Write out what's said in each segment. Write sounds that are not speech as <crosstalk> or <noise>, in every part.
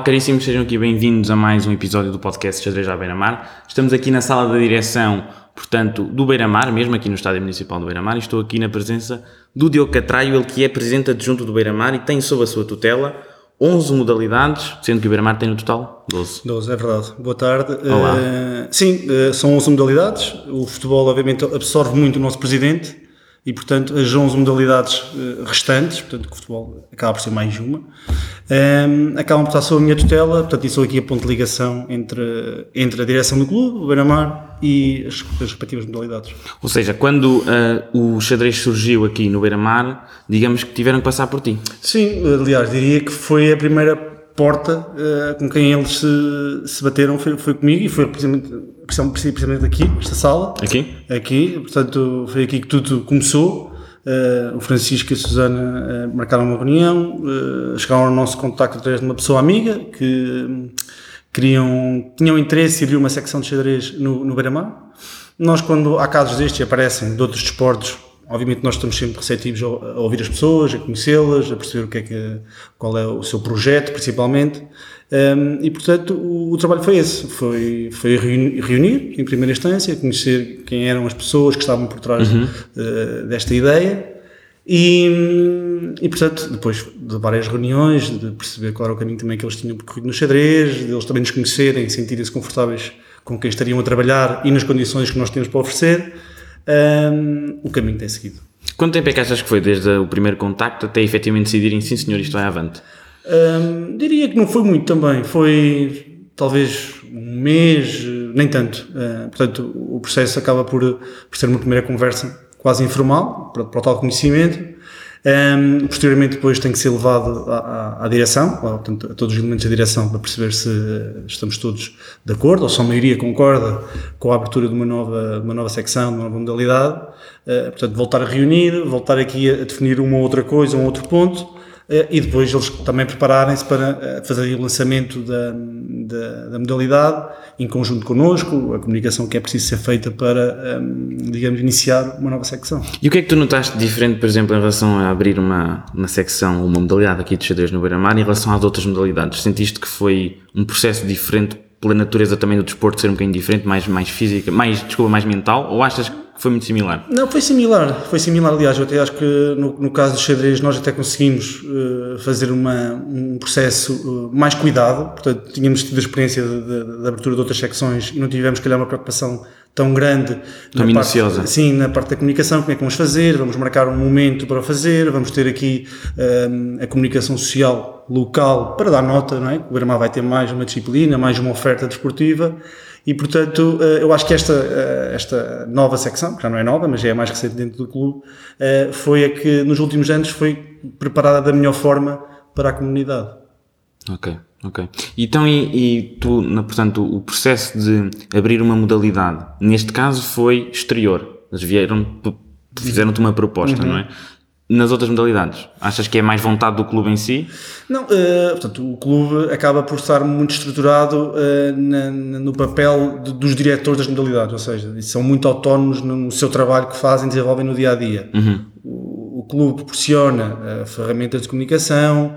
Olá caríssimos, sejam aqui bem-vindos a mais um episódio do podcast Xadrez à Beira-Mar. Estamos aqui na sala da direção, portanto, do Beira-Mar, mesmo aqui no Estádio Municipal do Beira-Mar, e estou aqui na presença do Diogo Catraio, ele que é presidente adjunto do Beira-Mar e tem sob a sua tutela 11 modalidades, sendo que o Beira-Mar tem no total 12. 12, é verdade. Boa tarde. Olá. Uh, sim, uh, são 11 modalidades. O futebol, obviamente, absorve muito o nosso presidente e, portanto, as 11 modalidades uh, restantes, portanto, que o futebol acaba por ser mais uma, um, acabam por estar sob a minha tutela, portanto, e sou aqui a ponto de ligação entre, entre a direção do clube, o Beira-Mar, e as, as, respectivas modalidades. Ou seja, quando uh, o xadrez surgiu aqui no Beira-Mar, digamos que tiveram que passar por ti. Sim, aliás, diria que foi a primeira porta uh, com quem eles se, se bateram, foi, foi comigo, e foi precisamente, precisamente aqui, esta sala. Aqui? Aqui, portanto, foi aqui que tudo começou. Uh, o Francisco e a Susana uh, marcaram uma reunião, chegaram ao nosso contacto através de uma pessoa amiga que um, queriam, tinham interesse em abrir uma secção de xadrez no, no Beira-Mar. Nós, quando há casos destes aparecem de outros desportos, obviamente nós estamos sempre receptivos a, ouvir as pessoas, a conhecê-las, a perceber o que é que, qual é o seu projeto, principalmente. Um, e portanto o, o, trabalho foi esse, foi, foi reunir, em primeira instância, conhecer quem eram as pessoas que estavam por trás uhum. uh, desta ideia e, e portanto depois de várias reuniões, de perceber qual era o caminho também que eles tinham percorrido no xadrez, de eles também nos conhecerem, sentirem-se confortáveis com quem estariam a trabalhar e nas condições que nós temos para oferecer, um, o caminho tem seguido. Quanto tempo é que achas que foi desde o primeiro contacto até efetivamente decidirem sim senhor isto vai avante? Um, diria que não foi muito também, foi talvez um mês, nem tanto. Uh, portanto, o processo acaba por, por ser uma primeira conversa quase informal, para, para o tal conhecimento. Um, posteriormente, depois tem que ser levado à, à, à direção, ou, portanto, a todos os elementos da direção, para perceber se estamos todos de acordo, ou se a maioria concorda com a abertura de uma nova, uma nova secção, de uma nova modalidade. Uh, portanto, voltar a reunir, voltar aqui a, a definir uma outra coisa, um outro ponto eh, e depois eles também prepararem-se para eh, fazer o lançamento da, da, da, modalidade em conjunto connosco, a comunicação que é preciso ser feita para, ehm, digamos, iniciar uma nova secção. E o que é que tu notaste diferente, por exemplo, em relação a abrir uma, uma secção, uma modalidade aqui de xadrez no Beira-Mar em relação às outras modalidades? Sentiste que foi um processo diferente pela natureza também do desporto ser um bocadinho diferente, mais, mais física, mais, desculpa, mais mental, ou achas que foi muito similar? Não, foi similar, foi similar, aliás, eu até acho que no, no caso do xadrez nós até conseguimos uh, fazer uma, um processo uh, mais cuidado, portanto tínhamos tido a experiência da abertura de outras secções e não tivemos, calhar, uma preocupação tão grande. Tão minuciosa. Parte, sim, na parte da comunicação, como é que vamos fazer, vamos marcar um momento para fazer, vamos ter aqui um, a comunicação social local para dar nota, não é? O Beira vai ter mais uma disciplina, mais uma oferta desportiva e, portanto, eh, eu acho que esta, eh, esta nova secção, que já não é nova, mas já é mais recente dentro do clube, eh, foi a que nos últimos anos foi preparada da melhor forma para a comunidade. Ok, ok. Então, e, e tu, portanto, o processo de abrir uma modalidade, neste caso foi exterior, eles vieram, fizeram-te uma proposta, uhum. não é? nas outras modalidades? Achas que é mais vontade do clube em si? Não, uh, portanto, o clube acaba por estar muito estruturado uh, na, no papel de, dos diretores das modalidades, ou seja, são muito autónomos no seu trabalho que fazem e desenvolvem no dia a dia. Uhum. Clube proporciona uh, ferramentas de comunicação,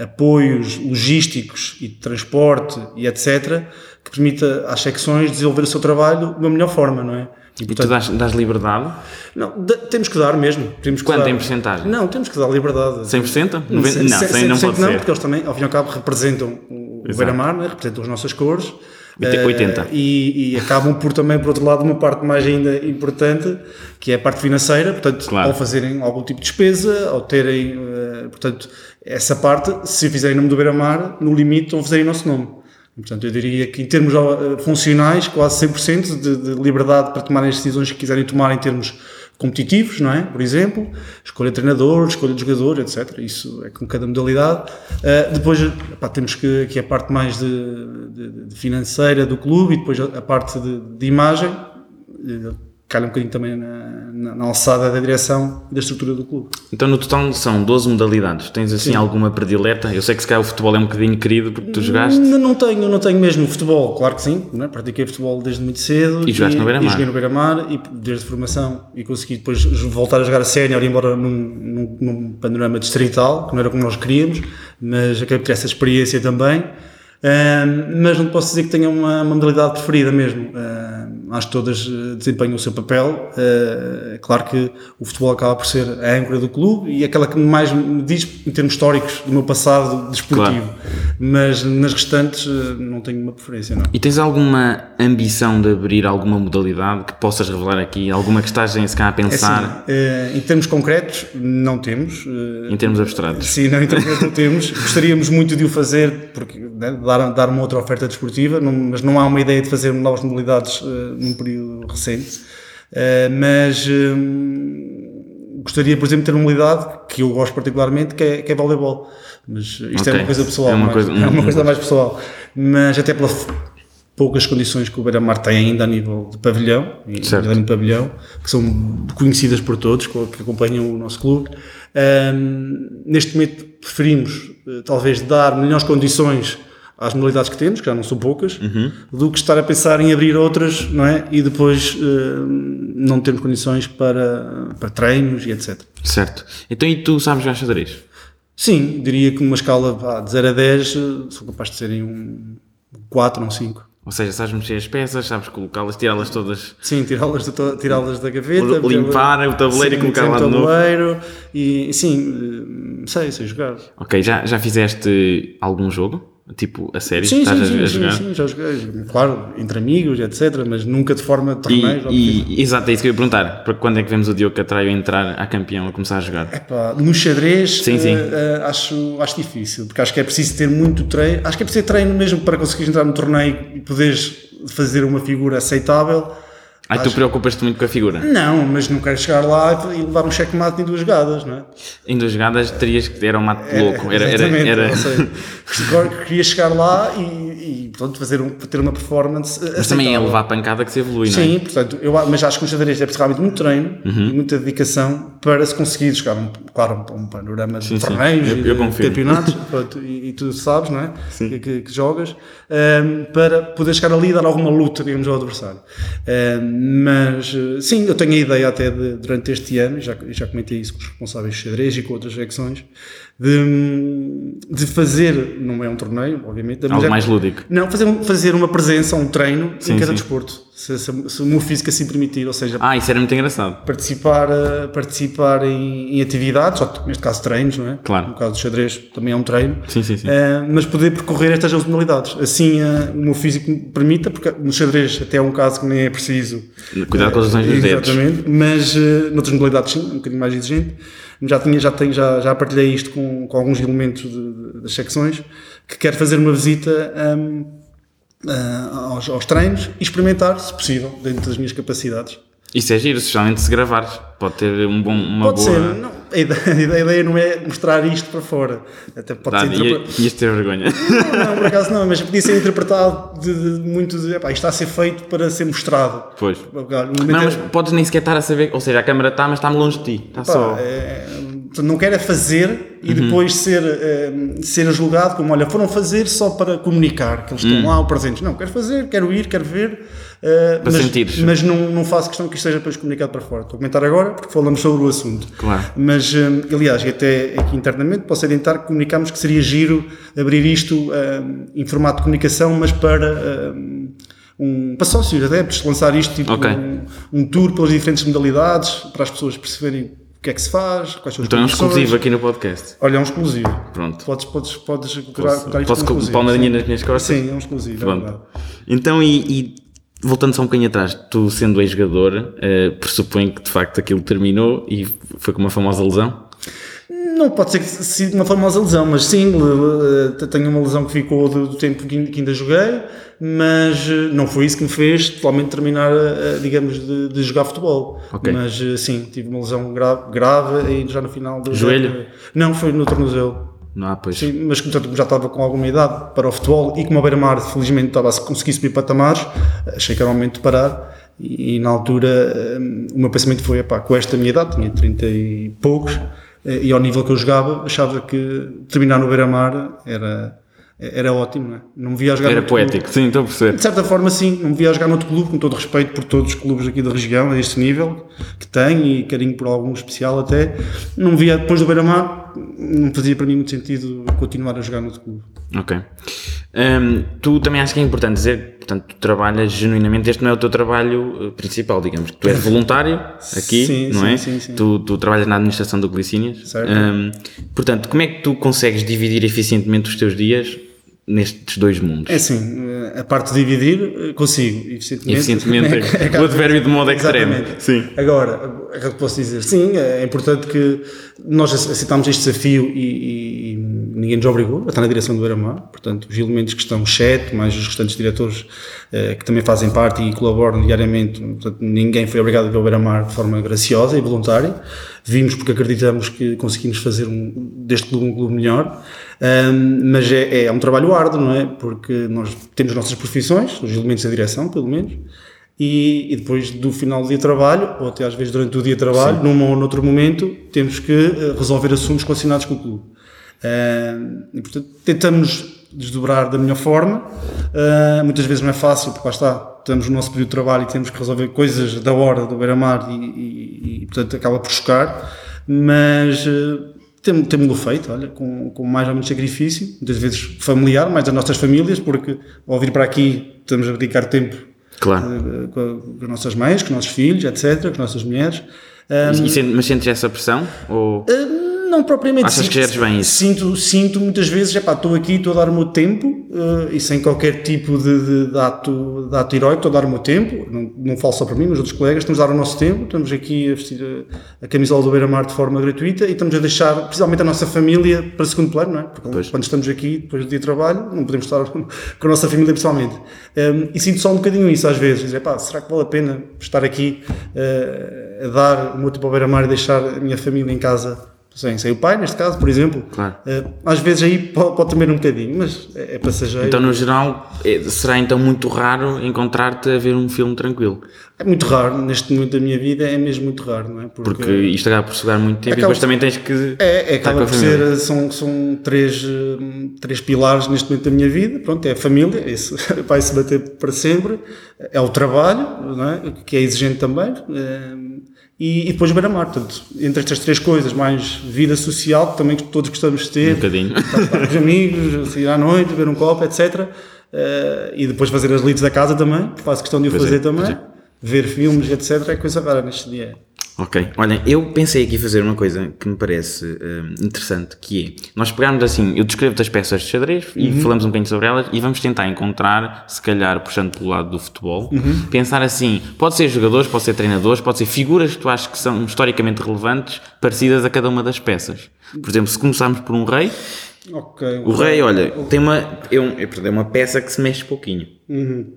apoios logísticos e de transporte e etc., que permita às secções desenvolver o seu trabalho de uma melhor forma, não é? E, portanto, e tu dás, dás liberdade? Não, temos que dar mesmo. Temos que Quanto dar. em porcentagem? Não, temos que dar liberdade. 100%? 90%? Não, 100%, não, 100 não pode não, ser. porque eles também, ao fim e ao cabo, representam o Beira-Mar, né? representam as nossas cores. 80. Uh, e, e, acabam por também, por outro lado, uma parte mais ainda importante, que é a parte financeira, portanto, claro. ao fazerem algum tipo de despesa, ao terem, uh, portanto, essa parte, se fizerem em nome do Beira-Mar, no limite vão fazer em nosso nome. Portanto, eu diria que em termos eh, funcionais, quase 100% de, de liberdade para tomarem as decisões que quiserem tomar em termos competitivos, não é? Por exemplo, escolha de treinador, escolha de jogador, etc. Isso é com cada modalidade. Uh, depois pá, temos que aqui a parte mais de, de, de, financeira do clube e depois a parte de, de imagem. Calha um bocadinho também na, na, na alçada da direção e da estrutura do clube. Então no total são 12 modalidades. Tens assim Sim. alguma predileta? Eu sei que se calhar o futebol é um bocadinho querido porque tu jogaste. Não, não tenho, não tenho mesmo futebol, claro que sim, não é? pratiquei futebol desde muito cedo. E jogaste no Beira-Mar. E joguei no Beira-Mar e desde formação e consegui depois voltar a jogar a sénior, embora num, num, num panorama distrital, que não era como nós queríamos, mas acabei por ter essa experiência também. Mas não posso dizer que tenha uma, uma modalidade preferida mesmo. Ahm, acho que todas eh, desempenham o seu papel. Ah, é claro que o futebol acaba por ser a âncora do clube e aquela que mais me diz em termos históricos do meu passado desportivo. Mas nas restantes eh, não tenho uma preferência, não. E tens alguma ambição de abrir alguma modalidade que possas revelar aqui? Alguma que estás em se calhar a É pensar assim, eh, em termos concretos, não temos. em termos abstratos? Sim, não, em termos <laughs> não temos. Gostaríamos muito de o fazer, porque né, dar, dar uma outra oferta desportiva, não- mas não há uma ideia de fazer novas modalidades eh, num período recente. Eh, mas hum, gostaria, por exemplo, de ter uma modalidade que eu gosto particularmente, que é, que é voleibol. Mas isto é Ok. uma coisa pessoal, É uma mais- coisa- é uma um- coisa mais pessoal. Mas até pelas poucas condições que o Beira-Mar tem ainda a nível de pavilhão, e nomeadamente pavilhão, que são conhecidas por todos, que acompanham o nosso clube. Ahm, neste momento preferimos eh, talvez dar melhores condições às modalidades que temos, que já não são poucas, do que estar a pensar em abrir outras, não é? E depois eh, não termos condições para, para treinos e etc. Certo. Então e tu sabes jogar xadrez? Sim, diria que uma escala vá, de 0 a 10 eh, sou capaz de serem um 4 ou um 5. Ou seja, sabes mexer as peças, sabes colocá-las, tirá-las todas, Sim, tirá-las tirá-las da gaveta. limpar o tabuleiro e sim, colocar lá de novo. tabuleiro e sim, eh, sei, sei jogar. Ok, já, já fizeste algum jogo? Tipo, a sério? Sim, Estás sim, a, sim, a sim, sim, já joguei. Claro, entre amigos, etc. Mas nunca de forma de E, torneios. obviamente. e, exato, é isso que eu ia perguntar. Para quando é que vemos o Diogo Catraio entrar a campeão a começar a jogar? Epá, no xadrez Sim, sim. eh, eh, acho, acho difícil, porque acho que é preciso ter muito treino. Acho que é preciso ter treino mesmo para conseguires entrar no torneio e poderes fazer uma figura aceitável. Ai, tu preocupas-te muito com a figura. Não, mas não quero chegar lá e levar um checkmate em duas jogadas, não é? Em duas jogadas terias que. Era um mato louco. Era, era, era... queria chegar lá e, e portanto, fazer um, ter uma performance. Mas também é levar a pancada que se evolui, não é? Sim, portanto, eu, mas acho que o xadrez é preciso realmente muito treino Uhum. e muita dedicação para se conseguir chegar, um, claro, um, um panorama de Sim, sim. torneios e campeonatos, <laughs> pronto, e, e tu sabes, não é? Que, que- que jogas, ehm, para poder chegar ali e dar alguma luta, digamos, ao adversário. Ehm, mas, eh, sim, eu tenho a ideia até de, durante este ano, já, já comentei isso com os responsáveis de xadrez e com outras secções, de, de fazer, não é um torneio, obviamente, Algo mais lúdico. não, fazer, fazer uma presença, um treino Sim, em cada sim. desporto, se, se, se o meu físico assim permitir, ou seja, Ah, isso era muito engraçado. participar, eh, participar em, em atividades, que neste caso treinos, não é? Claro. No caso do xadrez também é um treino, Sim, sim, sim. Eh, mas poder percorrer estas modalidades. Assim eh, o meu físico me permita, porque no xadrez até é um caso que nem é preciso. Cuidado com as lesões dos dedos. Exatamente, mas eh, noutras modalidades sim, um bocadinho mais exigente. Já, tinha, já, tenho, já, já partilhei isto com, com alguns elementos de- de- das secções, que quero fazer uma visita ahm, ah, aos, aos treinos e experimentar, se possível, dentro das minhas capacidades. Isso é giro, especialmente se gravares. Pode ter um bom, uma Pode boa. ser, não, a, <laughs> ideia, a ideia não é mostrar isto para fora. Até pode Verdade, ser ia- interpre- ias ter vergonha. <laughs> Não, não, por acaso não, mas podia ser interpretado de, de muito de, epá, isto está a ser feito para ser mostrado. Pois. Não, é- mas podes nem sequer estar a saber. Ou seja, a câmera está, mas está-me longe de ti. Está Pá, só. é, portanto, não quero é fazer e Uhum. depois ser, é, ser julgado como, olha, foram fazer só para comunicar que eles estão lá ou presentes. Não, quero fazer, quero ir, quero ver, Uhum. Para mas, mas não, não faço questão que isto esteja depois comunicado para fora. Estou a comentar agora porque falamos sobre o assunto. Claro. Mas, hum, aliás, e até aqui internamente posso adiantar que comunicámos que seria giro abrir isto hum, em formato de comunicação, mas para, hum, um, para sócios, adeptos, lançar isto tipo Ok. um, um tour pelas diferentes modalidades, para as pessoas perceberem que é que se faz, quais são as Então é um exclusivo aqui no podcast. Olha, é um exclusivo. Pronto. Podes, podes, podes colocar, Posso, colocar posso como com exclusivo, palmadinha sim. nas minhas costas? Sim, é um exclusivo, é Pronto. verdade. Então, e, e voltando só um bocadinho atrás, tu sendo ex-jogador, eh, pressuponho que de facto aquilo terminou e foi com uma famosa lesão? Não pode ser que seja uma famosa lesão, mas sim, le- tenho uma lesão que ficou do, do tempo que ainda joguei, mas eh, não foi isso que me fez totalmente terminar, eh, digamos, de, de jogar futebol. Ok. Mas eh, sim, tive uma lesão grave, grave e já no final do. Joelho? Não, foi no tornozelo. Há, pois. Sim, mas portanto, já estava com alguma idade para o futebol e como o Beira-Mar felizmente estava a conseguir subir patamares, achei que era o momento de parar E, e na altura hum, o meu pensamento foi, epá, com esta minha idade, tinha 30 e poucos, eh, e ao nível que eu jogava, achava que terminar no Beira-Mar era, era ótimo, não é? Não me via a jogar Era noutro clube. poético, sim, estou a perceber. De certa forma, sim, não me via a jogar noutro clube, com todo o respeito por todos os clubes aqui da região, a este nível que tenho e carinho por algum especial até. Não me via depois do Beira-Mar, não fazia para mim muito sentido continuar a jogar noutro clube. Ok. Hum, tu também acho que é importante dizer, portanto, tu trabalhas genuinamente, este não é o teu trabalho eh, principal, digamos, que tu és voluntário <laughs> aqui, Sim, não sim, é? sim, sim. Tu, tu trabalhas na administração do Glicínias. Certo. Hum, portanto, como é que tu consegues dividir eficientemente os teus dias nestes dois mundos? É assim, eh, a parte de dividir, eh, consigo, eficientemente. Eficientemente, <laughs> é- o advérbio de modo <laughs> extremo. Sim. Agora, é que eu posso dizer, sim, é importante que nós aceitámos este desafio e, e ninguém nos obrigou a estar na direção do Beira-Mar, portanto, os elementos que estão, sete, mais os restantes diretores eh, que também fazem parte e colaboram diariamente, portanto, ninguém foi obrigado a ver o Beira-Mar de forma graciosa e voluntária. Vimos porque acreditamos que conseguimos fazer um, deste clube um clube melhor. Ahm, mas é, é um trabalho árduo, não é? Porque nós temos nossas profissões, os elementos da direção, pelo menos, e, e depois do final do dia de trabalho, ou até às vezes durante o dia de trabalho, num ou noutro momento, temos que eh, resolver assuntos relacionados com o clube. Ahm, e, portanto, tentamos desdobrar da melhor forma. Ah, muitas vezes não é fácil, porque lá está, estamos no nosso período de trabalho e temos que resolver coisas da hora do beira-mar e, e, e, portanto, acaba por chocar. Mas tem- temos-lo feito, olha, com, com mais ou menos sacrifício, muitas vezes familiar, mais das nossas famílias, porque ao vir para aqui estamos a dedicar tempo Claro. eh, com, as nossas mães, com os nossos filhos, etc., com as nossas mulheres. Ah, E sente- mas sentes essa pressão? Ou... não propriamente. Achas que geres bem isso? Sinto, sinto muitas vezes, epá, estou aqui, estou a dar o meu tempo eh, e sem qualquer tipo de, de, de ato, de ato heróico, estou a dar o meu tempo. Não, não falo só para mim, mas outros colegas, estamos a dar o nosso tempo. Estamos aqui a vestir a, a camisola do Beira-Mar de forma gratuita e estamos a deixar, principalmente, a nossa família para segundo plano, não é? Porque Pois. quando estamos aqui, depois do dia de trabalho, não podemos estar <laughs> com a nossa família pessoalmente. Um, e sinto só um bocadinho isso às vezes. Dizer, pá, será que vale a pena estar aqui eh, a dar o meu tempo ao Beira-Mar e deixar a minha família em casa? Sem, sem o pai, neste caso, por exemplo. Claro. Eh, às vezes aí pode, pode tremer um bocadinho, mas é, é passageiro. Então, no geral, é- será então muito raro encontrar-te a ver um filme tranquilo? É muito raro, neste momento da minha vida, é mesmo muito raro, não é? Porque isto acaba por sugar muito tempo e Acaba- depois também tens que É, é acaba por ser, são, são três, três pilares neste momento da minha vida. Pronto, é a família, <laughs> esse vai se bater para sempre. É o trabalho, não é? que é exigente também. hum, E, e depois o beira-mar. Portanto, entre estas três coisas, mais vida social, que também todos gostamos de ter, Um bocadinho. estar com os amigos, sair à noite, beber um copo, etc. Eh, e depois fazer as leads da casa também, que faço questão de o Pois é, fazer pois também. é. Ver filmes, etc. É coisa rara neste dia. Ok, olha, eu pensei aqui fazer uma coisa que me parece hum, interessante, que é, nós pegarmos assim, eu descrevo as peças de xadrez e falamos um bocadinho sobre elas e vamos tentar encontrar, se calhar puxando pelo lado do futebol, pensar assim, pode ser jogadores, pode ser treinadores, pode ser figuras que tu achas que são historicamente relevantes, parecidas a cada uma das peças. Por exemplo, se começarmos por um rei, Ok. o rei, olha, tem uma, é, um, é, é uma peça que se mexe pouquinho.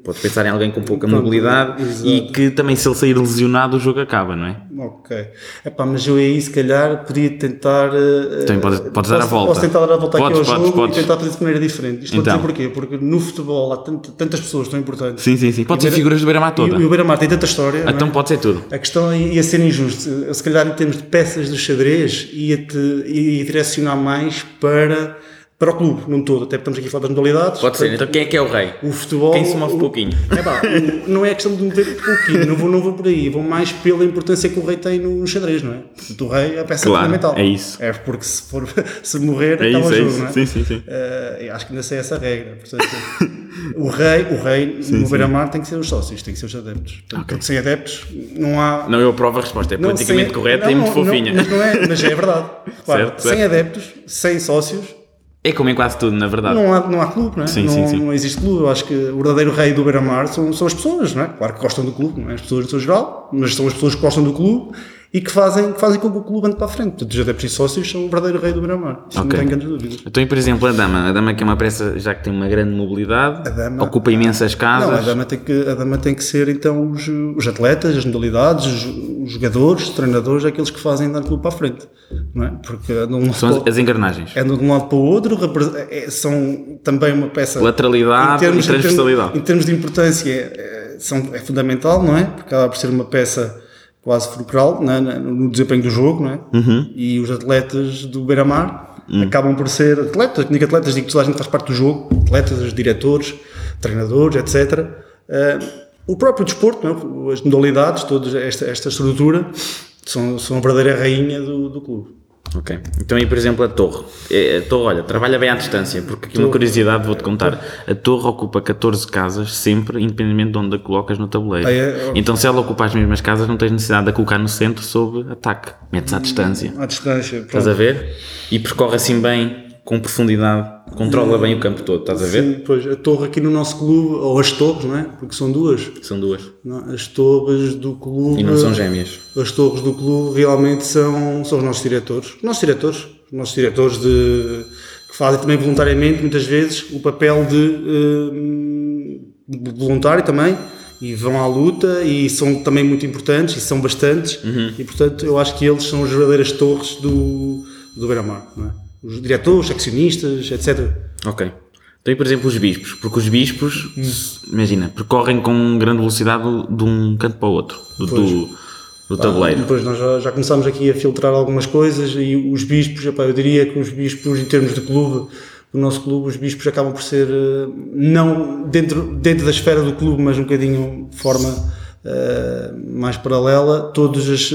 Pode pensar em alguém com pouca mobilidade exato. e que também se ele sair lesionado o jogo acaba, não é? Ok. Epá, mas eu aí se calhar podia tentar. eh, Também podes- dar a volta. Posso tentar dar a volta Podes, aqui ao podes, jogo podes. e tentar fazer de maneira diferente. Isto Então. dizer porquê? Porque no futebol há tant- tantas pessoas tão importantes. Sim, sim, sim. Pode ser figuras do Beira-Mar E, toda. o- e o Beira-Mar tem tanta história. é? Então pode ser tudo. A questão ia ser injusto. Eu, Se calhar, em termos de peças do xadrez, ia-te ia direcionar mais para, para o clube, num todo. Até porque estamos aqui a falar das modalidades. Pode ser. Então quem é que é o rei? O futebol. Quem se move o- pouquinho? É pá, o- não é questão de mover pouquinho, não vou, não vou por aí, vou mais pela importância que o rei tem no, no xadrez, não é? Portanto, o rei é a peça Claro, fundamental. é isso. É porque se, for, <laughs> se morrer, É acaba isso, o é jogo, isso. não é? Sim, sim, sim. Eu acho que ainda sei essa regra. Portanto, o rei, o rei <laughs> no Beira-Mar tem que ser os sócios, tem que ser os adeptos. Portanto, Porque sem adeptos não há. Não, eu aprovo a resposta. É não, politicamente sem- correta não, e muito não, fofinha. Não, mas, não é, mas é <laughs> verdade. Claro, Certo, sem certo. adeptos, sem sócios, É como em quase tudo, na verdade. não há, não há clube, não é? Sim, não, sim, sim. não existe clube. Eu acho que o verdadeiro rei do Beira-Mar são, são as pessoas, não é? Claro que gostam do clube, não é? As pessoas do seu geral, mas são as pessoas que gostam do clube e que fazem, que fazem com que o clube ande para a frente. Portanto, os adeptos e sócios são o verdadeiro rei do Beira-Mar. Isso Ok. não tenho grandes dúvidas. Então, e por exemplo, a dama. A dama que é uma peça já que tem uma grande mobilidade, dama- ocupa imensas casas. Não, a dama, tem que, a dama tem que ser então os, os atletas, as modalidades, os, os jogadores, os treinadores, aqueles que fazem andar o clube para a frente, não é? Porque de um São lado as, as engrenagens. andam de um lado para o outro, é- são também uma peça Lateralidade e em termos- transversalidade. Em termos, em termos de importância, eh, são, é fundamental, não é? Porque acaba por ser uma peça quase fulcral né, no desempenho do jogo, não é? Uhum. E os atletas do Beira-Mar acabam por ser atletas, digo atletas, digo que toda a gente faz parte do jogo, atletas, diretores, treinadores, etc. Uh, o próprio desporto, não é? as modalidades, toda esta, esta estrutura, são, são a verdadeira rainha do, do clube. Ok. Então aí, por exemplo, a torre. É, A torre, olha, trabalha bem à distância, porque aqui uma curiosidade vou-te contar. A torre ocupa 14 casas, sempre, independentemente de onde a colocas no tabuleiro. Ah, é? Então se ela ocupa as mesmas casas, não tens necessidade de a colocar no centro sob ataque. Metes à distância. À distância. Estás pronto. a ver? E percorre assim bem, com profundidade, controla bem o campo todo, estás a ver? Sim, pois, a torre aqui no nosso clube, ou as torres, não é? Porque são duas. São duas. As torres do clube. E não são gêmeas. As torres do clube realmente são, são os nossos diretores. Os nossos diretores. Os nossos diretores de, que fazem também voluntariamente, muitas vezes, o papel de, eh, de voluntário também. E vão à luta e são também muito importantes e são bastantes. E portanto, eu acho que eles são as verdadeiras torres do, do Beira-Mar. não é? Os diretores, seccionistas, etc. Ok. Então, e, por exemplo, os bispos. Porque os bispos, imagina, percorrem com grande velocidade de um canto para o outro, do, do, do tabuleiro. Depois nós já, já começámos aqui a filtrar algumas coisas e os bispos, epá, eu diria que os bispos, em termos de clube, do nosso clube, os bispos acabam por ser, eh, não dentro, dentro da esfera do clube, mas um bocadinho de forma eh, mais paralela, todas as,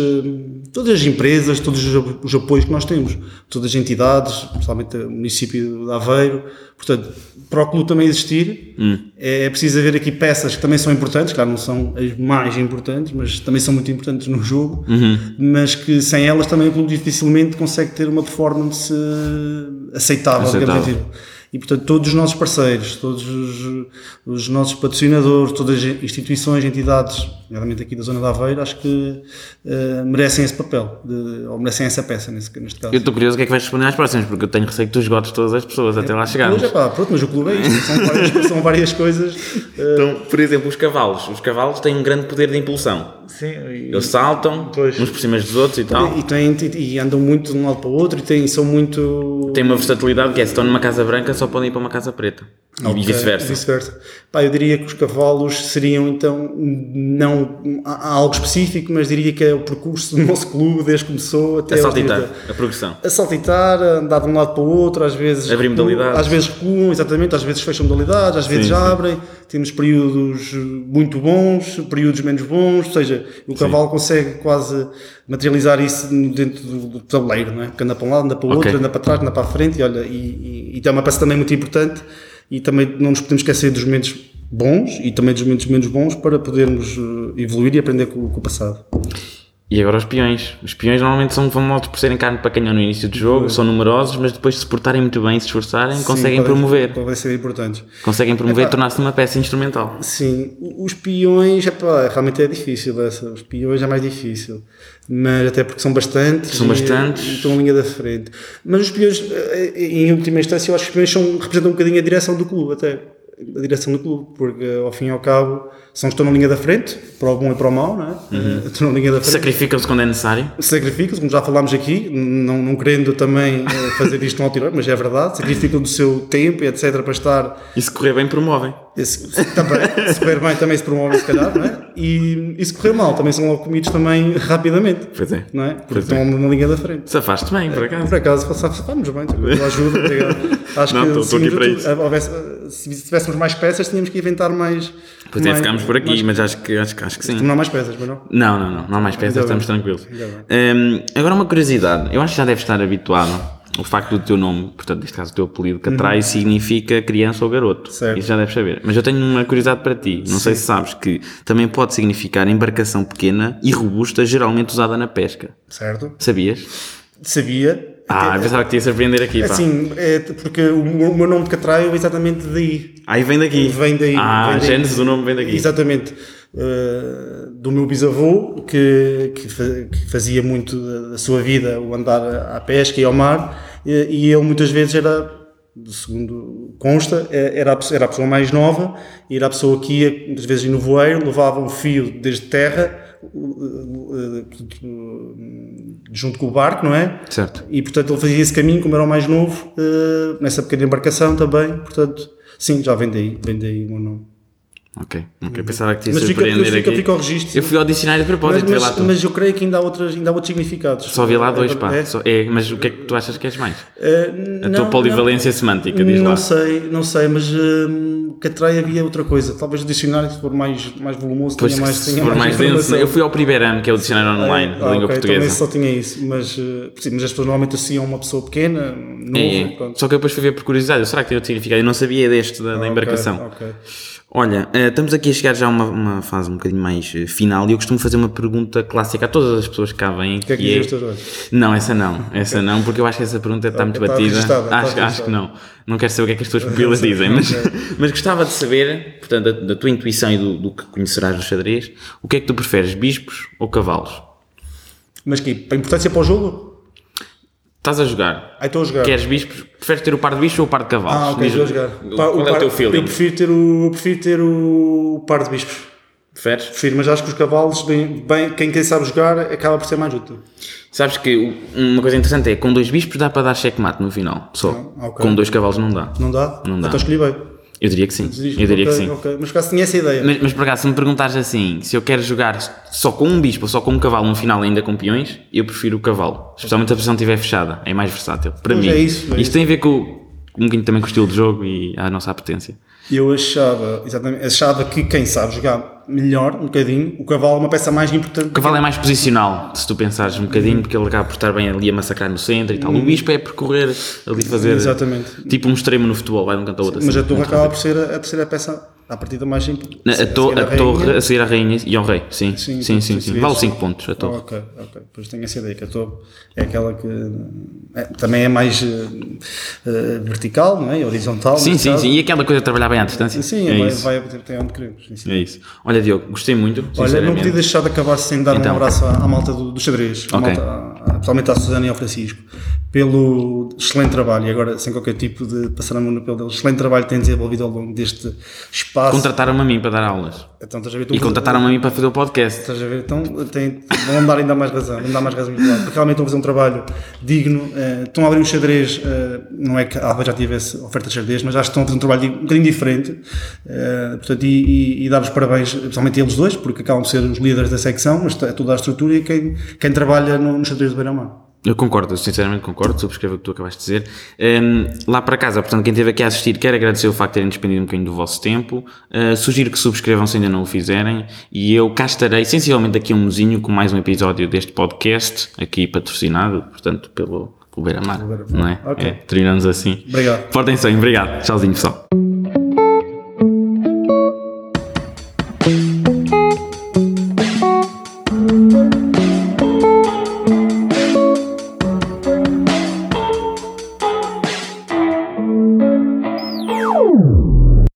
todas as empresas, todos os, ap- os apoios que nós temos, todas as entidades, principalmente o município de Aveiro, portanto, para o clube também existir, é, é preciso haver aqui peças que também são importantes, claro, não são as mais importantes, mas também são muito importantes no jogo, mas que sem elas também o clube dificilmente consegue ter uma performance eh, aceitável, digamos Aceitável. assim. E, portanto, todos os nossos parceiros, todos os, os nossos patrocinadores, todas as instituições, entidades, nomeadamente aqui da zona da Aveiro, acho que eh, merecem esse papel, de, ou merecem essa peça, nesse, neste caso. Eu estou curioso o que é que vais responder às próximas, porque eu tenho receio que tu esgotes todas as pessoas até lá chegarmos. Hoje, é pá, pronto, mas o clube é isto, são várias, <laughs> são várias coisas. eh, Então, por exemplo, os cavalos. Os cavalos têm um grande poder de impulsão. sim, e- Eles saltam Pois. uns por cima dos outros e tal. E, têm, e andam muito de um lado para o outro e têm, são muito. Tem uma versatilidade que é, se estão numa casa branca, só podem ir para uma casa preta. E Ok, vice-versa. vice-versa. Pá, eu diria que os cavalos seriam então, não há algo específico, mas diria que é o percurso do <laughs> nosso clube desde que começou até A aos saltitar, 30. a progressão. A saltitar, a andar de um lado para o outro, às vezes. Abrir modalidades. Às vezes recuam, exatamente, às vezes fecham modalidades, às vezes sim. abrem. Temos períodos muito bons, períodos menos bons, ou seja, o cavalo consegue quase materializar isso dentro do, do tabuleiro, não é? Porque anda para um lado, anda para o Ok. outro, anda para trás, anda para a frente e olha, e, e, e tem uma peça também muito importante e também não nos podemos esquecer dos momentos bons e também dos momentos menos bons para podermos eh, evoluir e aprender com, com o passado. E agora os peões. Os peões normalmente são famosos por serem carne para canhão no início do jogo, são numerosos, mas depois de se portarem muito bem se esforçarem, conseguem Sim, podem- promover. Podem ser importantes. Conseguem promover e tornar-se uma peça instrumental. Sim, os peões, epá, realmente é difícil essa. Os peões é mais difícil. Mas até porque são bastantes. São bastantes. E estão na linha da frente. Mas os peões, eh, em última instância, eu acho que os peões são, representam um bocadinho a direção do clube, até. A direção do clube, porque ao fim e ao cabo são estão na linha da frente, para o bom e para o mau, não é? Uhum. Estão na linha da frente. Sacrificam-se quando é necessário. Sacrificam-se, como já falámos aqui, não, não querendo também eh, fazer isto no altirão, mas é verdade, sacrificam do seu tempo e etc. para estar E se correr bem, promovem. esse, também, se correr bem também se promove se calhar, não é? E, e se correr mal também são logo comidos também rapidamente, Pois é. não é? Porque é. estão na linha da frente. Safaste bem, por acaso. Por acaso, vamos bem, tua ajuda, obrigado. <laughs> Acho Não, que estou- estou aqui para isso. houvesse- se tivéssemos mais peças, tínhamos que inventar mais. Pois é, mais- ficámos por aqui, mais- mas acho que, acho, que- acho que sim. Não há mais peças, mas não? Não, não, não. Não há mais peças, Ainda bem. estamos tranquilos. Ainda Hum, agora uma curiosidade. Eu acho que já deves estar habituado. O facto do teu nome, portanto, neste caso o teu apelido, Catrai, significa criança ou garoto. Uhum. Certo. Isso já deves saber. Mas eu tenho uma curiosidade para ti. Não sei se sabes que também pode significar embarcação pequena e robusta, geralmente usada na pesca. Certo? Sabias? Sabia. Ah, eu pensava que te ia surpreender aqui, pá. Assim, é, porque o meu o meu nome de Catraio é exatamente daí. Aí vem daqui. Vem daí. Ah, vem daí. gênese do nome vem daqui. Exatamente. Uh, do meu bisavô, que, que, fa- que fazia muito da, sua vida o andar à pesca e ao mar, e, e ele muitas vezes era, segundo consta, é- era a, pessoa- era a pessoa mais nova, e era a pessoa que ia, muitas vezes, no voeiro, levava um fio desde terra, junto com o barco, não é? Certo. E portanto ele fazia esse caminho, como era o mais novo, uh, nessa pequena embarcação também, portanto, sim, já vem daí, vem daí o meu nome. Ok, ok. Pensava que ia Mas fica, fica, aqui. fica ao registro. Eu fui ao dicionário de Mas, propósito, mas, tu. mas eu creio que ainda há, outras, ainda há outros significados. Só vi lá dois, É, pá. é? Só- é, mas o que é que tu achas que és mais? Eh, A não, tua polivalência semântica, diz não lá. sei, não sei, mas hum, Catraia havia outra coisa. Talvez o dicionário, se for mais, mais volumoso, Pois, tenha mais, se tenha for mais denso, informação. eu fui ao Primeirame, que é o dicionário online da Ah, língua ok, Também portuguesa. só tinha isso, mas, eh, sim, mas as pessoas normalmente associam uma pessoa pequena, novo, É, é. Só que eu depois fui ver por curiosidade, será que tem outro significado? Eu não sabia deste, da, da Ok, embarcação. ok. Olha, eh, estamos aqui a chegar já a uma, uma fase um bocadinho mais eh, final e eu costumo fazer uma pergunta clássica a todas as pessoas que cá vêm. O que é que os teus olhos? Não, essa não, essa não, porque eu acho que essa pergunta está muito está batida. está acho, acho que não. Não quero saber o que é que as tuas pupilas dizem, mas, <laughs> mas gostava de saber, portanto, da, da tua intuição e do, do que conhecerás do xadrez, o que é que tu preferes, bispos ou cavalos? Mas que para importância para o jogo? Estás a jogar, Aí estou a jogar. queres bispos, preferes ter o par de bispos ou o par de cavalos? Ah, ok, estou a jogar. Qual Pá, é o par- teu feeling? Eu prefiro ter o, prefiro ter o par de bispos. Preferes? Prefiro, mas acho que os cavalos, bem, bem, quem, quem sabe jogar, acaba por ser mais útil. Sabes que o- uma coisa interessante é com dois bispos dá para dar checkmate no final, só. Ah, ok. Com dois cavalos não dá. Não dá? Não dá. Então escolhi bem. Eu diria que sim. Eu diria ok, que sim. ok. Mas caso tinha essa ideia. Mas, mas por acaso, se me perguntares assim, se eu quero jogar só com um bispo ou só com um cavalo no final ainda com peões, eu prefiro o cavalo. Especialmente se a posição estiver fechada, é mais versátil. Para mim. é isso, é Isto isso. tem a ver com, com um bocadinho também com o estilo de jogo e a nossa apetência. Eu achava, exatamente, achava que quem sabe jogar melhor, um bocadinho, o cavalo é uma peça mais importante. O cavalo é mais posicional, se tu pensares um bocadinho, porque ele acaba por estar bem ali a massacrar no centro e tal. O bispo é percorrer ali fazer. Exatamente. Tipo um extremo no futebol, vai de um canto ao outro. Mas assim, a torre acaba por ser a, a terceira peça, à partida mais importante. Na- A, to- Seguir a torre a seguir a rainha e ao rei, sim. Sim, sim, sim. seria Vale isso. 5 pontos a torre. ok, ok. Pois tenho essa ideia que a torre é aquela que é, também é mais eh, vertical, não é? Horizontal. Sim, sim, caso. sim. E aquela coisa de trabalhar bem à distância. Sim, é vai, isso. vai até onde queremos. Sim, sim. É isso. Olha, Diogo, gostei muito. Olha, não podia deixar de acabar sem dar Então. um abraço à, à malta do, do xadrez, à malta, principalmente à Susana e ao Francisco, pelo excelente trabalho, e agora sem qualquer tipo de passar a mão no pelo deles, excelente trabalho que têm desenvolvido ao longo deste espaço. Contrataram-me a mim para dar aulas. Então, estás a ver, tu- E contrataram-me a mim para fazer o podcast. Estás a ver? Então tem, vão dar ainda mais razão, vão dar mais razão porque realmente estão a fazer um trabalho digno. eh, estão a abrir um xadrez, eh, não é que a Alva já tivesse oferta de xadrez, mas acho que estão a fazer um trabalho um bocadinho diferente. eh, portanto, e, e, e dar os parabéns, principalmente eles dois, porque acabam de ser os líderes da secção, mas é toda a estrutura e quem, quem trabalha no, no xadrez do Beira-Mar. Eu concordo, eu sinceramente concordo, subscrevo o que tu acabaste de dizer. Ehm, lá para casa, portanto, quem esteve aqui a assistir, quero agradecer o facto de terem despendido um bocadinho do vosso tempo. Uh, sugiro que subscrevam se ainda não o fizerem. E eu cá estarei, sensivelmente daqui a um mesinho, com mais um episódio deste podcast, aqui patrocinado, portanto, pelo, pelo Beira-Mar. Beira-Mar. Não é? Ok. é? Terminamos assim. Obrigado. Portem-se bem, obrigado. Tchauzinho, pessoal.